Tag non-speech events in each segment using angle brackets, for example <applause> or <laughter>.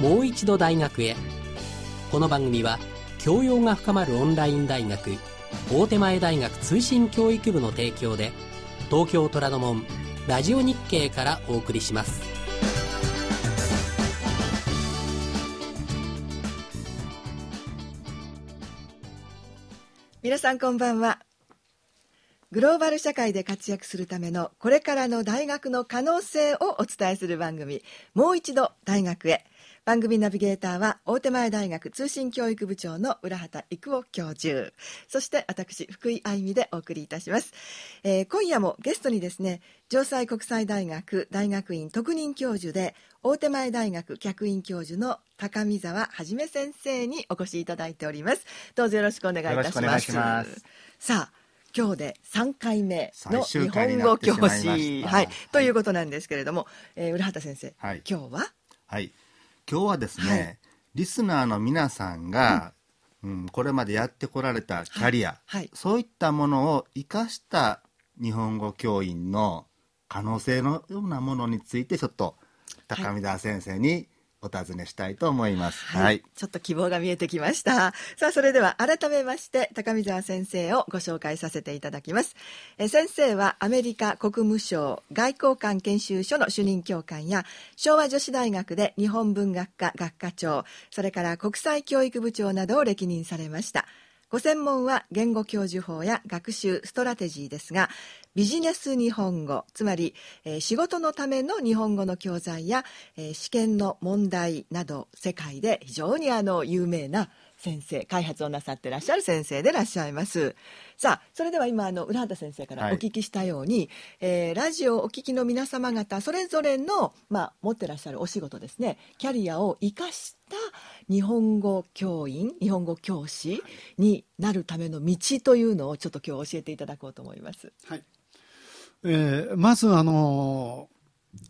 もう一度大学へ。この番組は教養が深まるオンライン大学大手前大学通信教育部の提供で東京虎ノ門ラジオ日経からお送りします。皆さんこんばんは。グローバル社会で活躍するためのこれからの大学の可能性をお伝えする番組もう一度大学へ。番組ナビゲーターは大手前大学通信教育部長の浦畑育夫教授。そして私福井愛美でお送りいたします、えー、今夜もゲストにですね城西国際大学大学院特任教授で大手前大学客員教授の高見沢はじめ先生にお越しいただいております。どうぞよろしくお願いいたします。さあ今日で3回目の日本語教師、はい、ということなんですけれども、えー、浦畑先生、はい、今日は？はい今日はですね、はい、リスナーの皆さんが、うん、うん、これまでやってこられたキャリア、はい、そういったものを生かした日本語教員の可能性のようなものについてちょっと高見田先生にお尋ねしたいと思います、はい、はい、ちょっと希望が見えてきました。さあそれでは改めまして高見沢先生をご紹介させていただきます。え先生はアメリカ国務省外交官研修所の主任教官や昭和女子大学で日本文学科学科長それから国際教育部長などを歴任されましたご専門は言語教授法や学習ストラテジーですがビジネス日本語つまり、えー、仕事のための日本語の教材や、えー、試験の問題など世界で非常にあの有名な先生開発をなさってらっしゃる先生でいらっしゃいます。さあそれでは今あの浦畑先生からお聞きしたように、はい、えー、ラジオをお聞きの皆様方それぞれの、まあ、持ってらっしゃるお仕事ですね。キャリアを生かした日本語教員日本語教師になるための道というのをちょっと今日教えていただこうと思います。はい。えー、まずあの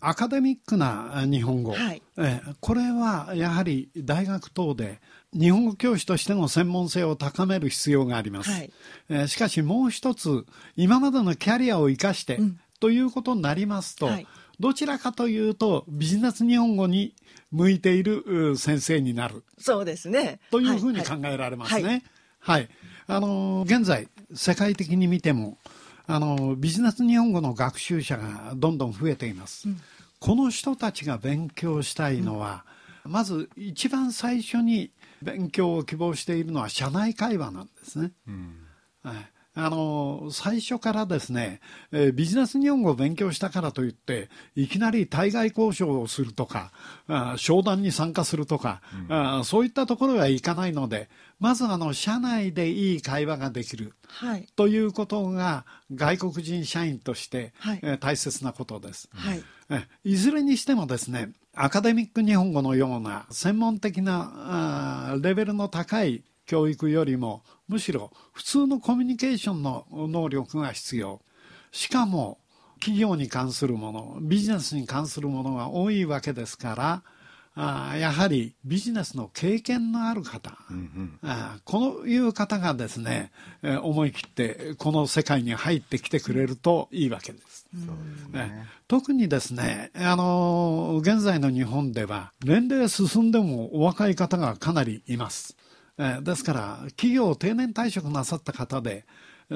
アカデミックな日本語、はい、えー、これはやはり大学等で日本語教師としての専門性を高める必要があります、はい、えー、しかしもう一つ今までのキャリアを生かして、うん、ということになりますと、はい、どちらかというとビジネス日本語に向いている先生になる。そうですね。というふうに考えられますね。はい、はい、あの現在世界的に見てもあのビジネス日本語の学習者がどんどん増えています。うん、この人たちが勉強したいのは、うん、まず一番最初に勉強を希望しているのは社内会話なんですね。うん、はいあの最初からですね、えー、ビジネス日本語を勉強したからといっていきなり対外交渉をするとかあ商談に参加するとか、うん、あそういったところはいかないのでまずあの社内でいい会話ができる、はい、ということが外国人社員として、はい、えー、大切なことです、はい、えいずれにしてもですねアカデミック日本語のような専門的なレベルの高い教育よりもむしろ普通のコミュニケーションの能力が必要。しかも企業に関するものビジネスに関するものが多いわけですからあやはりビジネスの経験のある方、うんうん、あこういう方がですね、え思い切ってこの世界に入ってきてくれるといいわけです。ね、特にですね、あの現在の日本では年齢進んでもお若い方がかなりいます。えですから企業定年退職なさった方で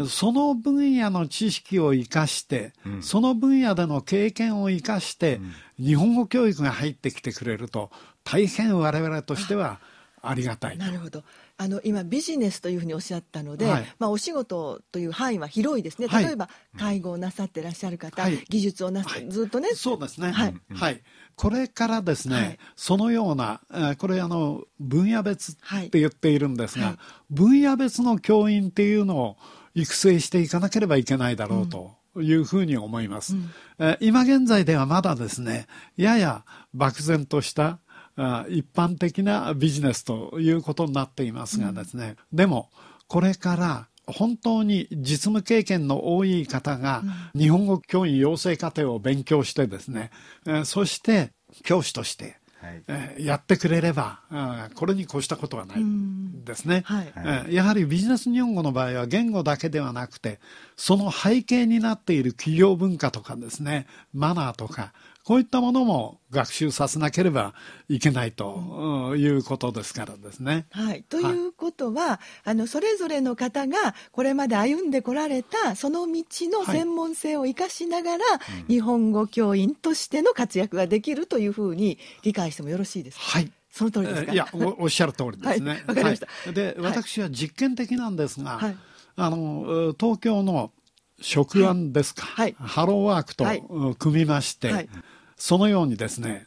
その分野の知識を生かして、うん、その分野での経験を生かして、うん、日本語教育が入ってきてくれると大変我々としてはありがたい。なるほど。あの今ビジネスというふうにおっしゃったので、はい、まあ、お仕事という範囲は広いですね。例えば、介護をなさってらっしゃる方、はい、技術をなさ、はい、ずっとね。そうですね。はい、はい。これからですね、はい、そのような、これあの分野別って言っているんですが、はい、分野別の教員っていうのを育成していかなければいけないだろうと。いうふうに思います、うん、今現在ではまだですねやや漠然とした一般的なビジネスということになっていますがですね、うん、でもこれから本当に実務経験の多い方が日本語教員養成課程を勉強してですね、そして教師としてはい、やってくれればこれに越したことはないですね、はい、やはりビジネス日本語の場合は言語だけではなくてその背景になっている企業文化とかですねマナーとかこういったものも学習させなければいけないということですからですね。はい、ということは、はい、あのそれぞれの方がこれまで歩んでこられたその道の専門性を生かしながら、はい、日本語教員としての活躍ができるというふうに理解してもよろしいですか？はい。その通りですか？いやお、おっしゃる通りですね。わ、はい、かりました。はい、で、私は実験的なんですが、はい、あの東京の職案ですか、はい、ハローワークと組みまして、はい、そのようにですね、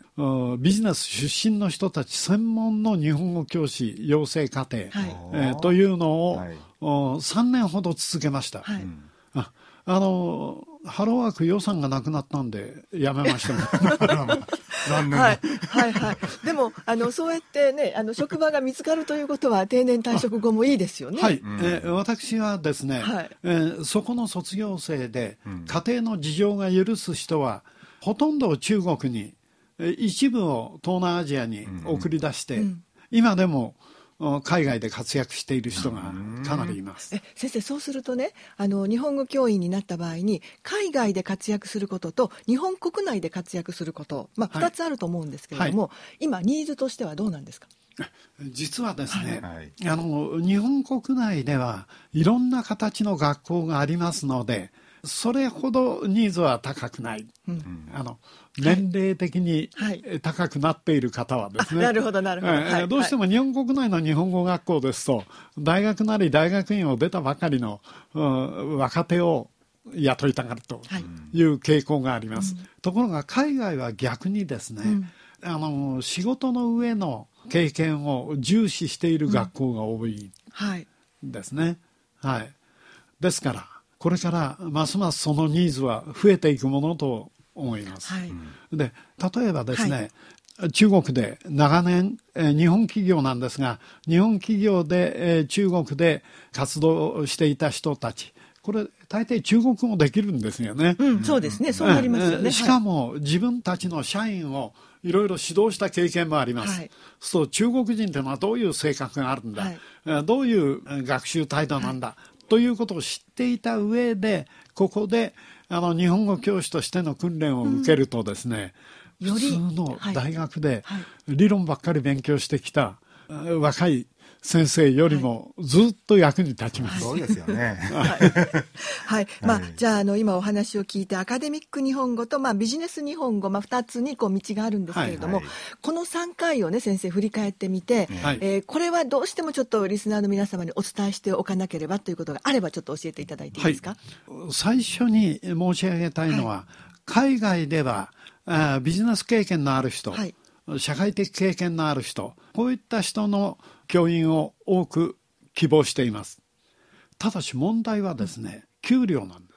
ビジネス出身の人たち専門の日本語教師養成課程、はい、えー、というのを、はい、3年ほど続けました。はい、ああのハローワーク予算がなくなったんでやめました。<laughs> <laughs> 残念はいはいはい。でもあのそうやってねあの職場が見つかるということは定年退職後もいいですよね。はい、えー、私はですね、はい。えー、そこの卒業生で、家庭の事情が許す人はほとんど中国に一部を東南アジアに送り出して、うん、今でも海外で活躍している人がかなりいます。え先生そうするとねあの日本語教員になった場合に海外で活躍することと日本国内で活躍すること、まあ、2つあると思うんですけれども、はい、今ニーズとしてはどうなんですか？実はですね、はい、あの日本国内ではいろんな形の学校がありますのでそれほどニーズは高くない、うん、あの年齢的に高くなっている方はですね、なるほどなるほど、はい、どうしても日本国内の日本語学校ですと大学なり大学院を出たばかりの、うん、若手を雇いたがるとい。う傾向があります、はい、ところが海外は逆にですね、うん、あの仕事の上の経験を重視している学校が多い。ですね、はい、ですからこれからますますそのニーズは増えていくものと思います。はい、で例えばですね、はい、中国で長年、えー、日本企業なんですが日本企業で、えー、中国で活動していた人たちこれ大抵中国語できるんですよね。うん、そうですね。そうなりますよね。しかも、自分たちの社員をいろいろ指導した経験もあります。はい、そう中国人というのはどういう性格があるんだ、はい、どういう学習態度なんだ、はい、ということを知っていた上でここであの日本語教師としての訓練を受けるとですね、うん、普通の大学で理論ばっかり勉強してきた若い先生よりもずっと役に立ちます。そうですよね。<laughs> はい。まあ、じゃあ、あの、今お話を聞いて、アカデミック日本語と、まあ、ビジネス日本語、まあ、二つに、こう、道があるんですけれども、はい。はい、この3回をね、先生、振り返ってみて、はい、えー、これはどうしてもちょっとリスナーの皆様にお伝えしておかなければということがあれば、ちょっと教えていただいていいですか？はい、最初に申し上げたいのは、海外では、あビジネス経験のある人、はい社会的経験のある人こういった人の教員を多く希望していますただし問題はですね給料なんです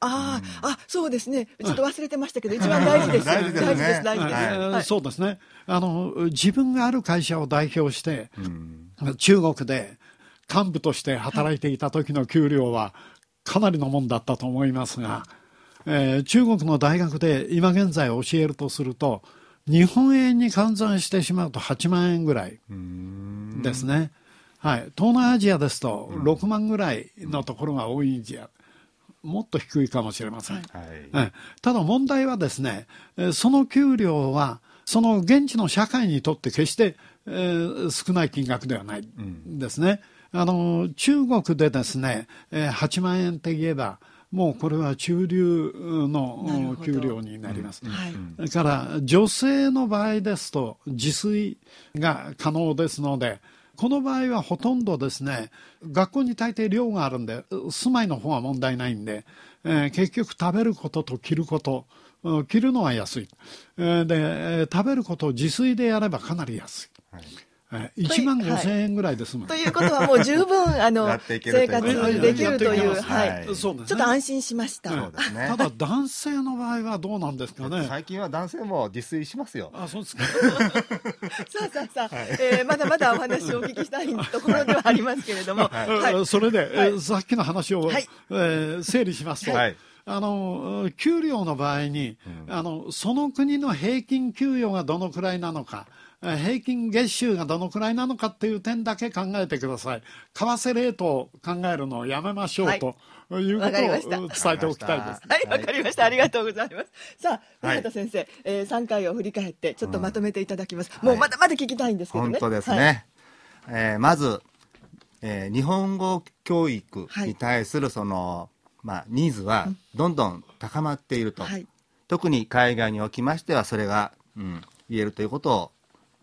ああ、あ、そうですね。ちょっと忘れてましたけど、一番大事です。<laughs> 大事です、大事です。はい、そうですね。あの、自分がある会社を代表して、中国で幹部として働いていた時の給料はかなりのもんだったと思いますが、えー、中国の大学で今現在教えるとすると、日本円に換算してしまうと8万円ぐらいですね。はい、東南アジアですと6万ぐらいのところが多いんじゃ、もっと低いかもしれません、はい、ただ問題はですねその給料はその現地の社会にとって決して、えー、少ない金額ではないですね、あの中国でですね8万円って言えばもうこれは中流の給料になります。それから女性の場合ですと自炊が可能ですので、この場合はほとんどですね、学校に大抵寮があるんで、住まいの方は問題ないんで、えー、結局食べることと着ること、着るのは安い。えー、で、食べることを自炊でやればかなり安い。はい1万5千円ぐらいですもん、ということはもう十分 <laughs> あの生活できるという、はい、ちょっと安心しました。ただ男性の場合はどうなんですかね？最近は男性も自炊しますよ。あ、そうですか。さあさあさあ、えまだまだお話をお聞きしたいところではありますけれども、<laughs> はい、それで、えさっきの話を、はい。え整理しますと。はい。あの給料の場合に、うん、あのその国の平均給与がどのくらいなのか平均月収がどのくらいなのかっていう点だけ考えてください。為替レートを考えるのをやめましょう、はい、ということを伝えておきたいです。はい、わかりました。ありがとうございます。さあ、古畑先生、はい、えー、3回を振り返ってちょっとまとめていただきます。うん、もうまだまだ聞きたいんですけどね。本当ですね。はい、えー、まず、えー、日本語教育に対するその、まあ、ニーズはどんどん高まっていると、はい、特に海外におきましてはそれが、うん、言えるということを、うん、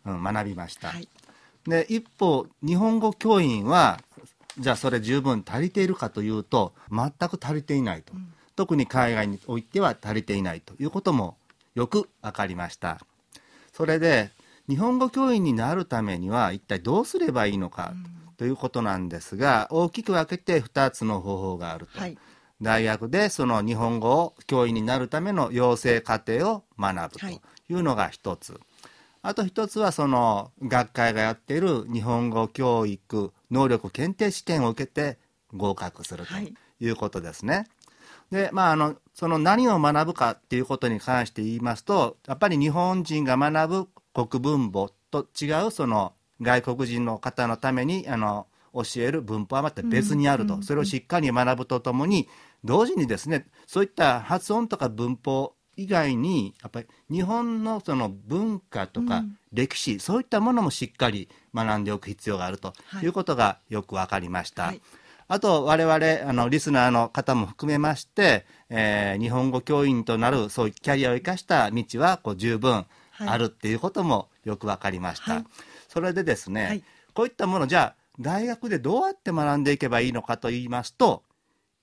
学びました、はい、で一方日本語教員はじゃあそれ十分足りているかというと全く足りていないと、うん、特に海外においては足りていないということもよく分かりました。それで日本語教員になるためには一体どうすればいいのか、ということなんですが大きく分けて2つの方法があると、はい、大学でその日本語を教員になるための養成課程を学ぶとい。うのが1つ、はい、あと1つはその学会がやっている日本語教育能力検定試験を受けて合格するということですね。はい。で、まあ、あの、その何を学ぶかっていうことに関して言いますと、やっぱり日本人が学ぶ国文法と違うその外国人の方のために、あの、教える文法はまた別にあると、それをしっかり学ぶとともに、同時にですね、そういった発音とか文法以外に、やっぱり日本のその文化とか歴史、うん、そういったものもしっかり学んでおく必要があるとい。うことがよく分かりました。はい。あと、我々、あの、リスナーの方も含めまして、えー、日本語教員となる、そういうキャリアを生かした道は、こう、十分あるっていうこともよくわかりました。はい、それでですね、はい、こういったもの、じゃあ、大学でどうやって学んでいけばいいのかと言いますと、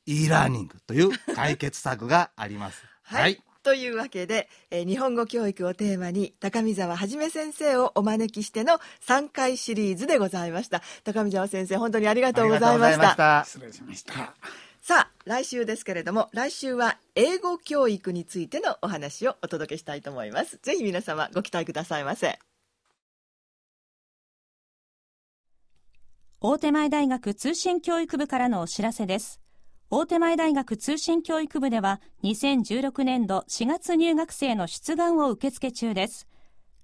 e ラーニングという解決策があります。はい、はいというわけで、えー、日本語教育をテーマに高見沢はじめ先生をお招きしての3回シリーズでございました。高見沢先生本当にありがとうございました。失礼しました。さあ来週ですけれども来週は英語教育についてのお話をお届けしたいと思います。ぜひ皆様ご期待くださいませ。大手前大学通信教育部からのお知らせです大手前大学通信教育部では2016年度4月入学生の出願を受付中です。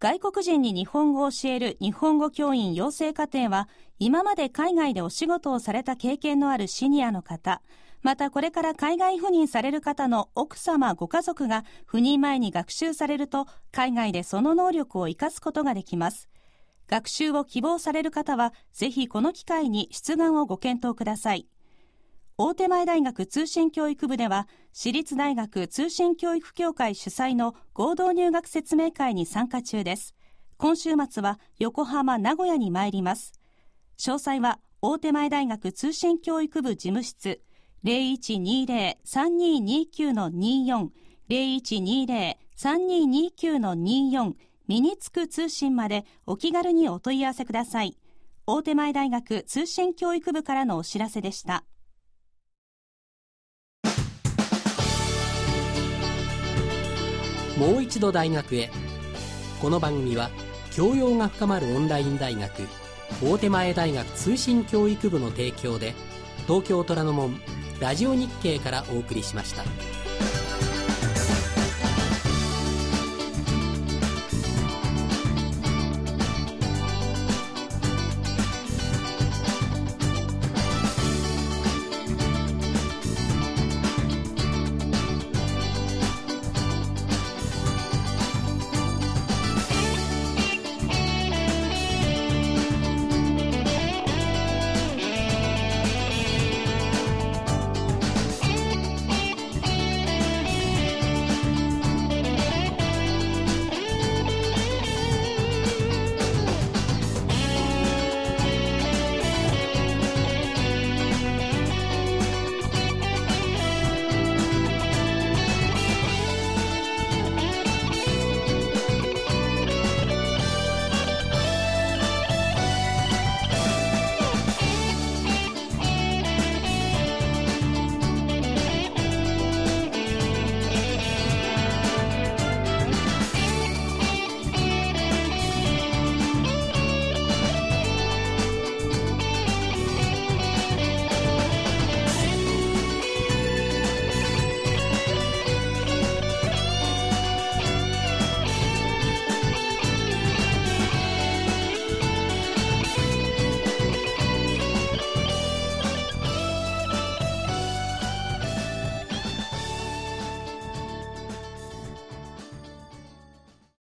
外国人に日本語を教える日本語教員養成課程は今まで海外でお仕事をされた経験のあるシニアの方、またこれから海外赴任される方の奥様ご家族が赴任前に学習されると海外でその能力を活かすことができます。学習を希望される方はぜひこの機会に出願をご検討ください。大手前大学通信教育部では私立大学通信教育協会主催の合同入学説明会に参加中です。今週末は横浜名古屋に参ります。詳細は大手前大学通信教育部事務室0120-3229-24 0120-3229-24身につく通信までお気軽にお問い合わせください。大手前大学通信教育部からのお知らせでした。もう一度大学へこの番組は教養が深まるオンライン大学大手前大学通信教育部の提供で東京虎ノ門ラジオ日経からお送りしました。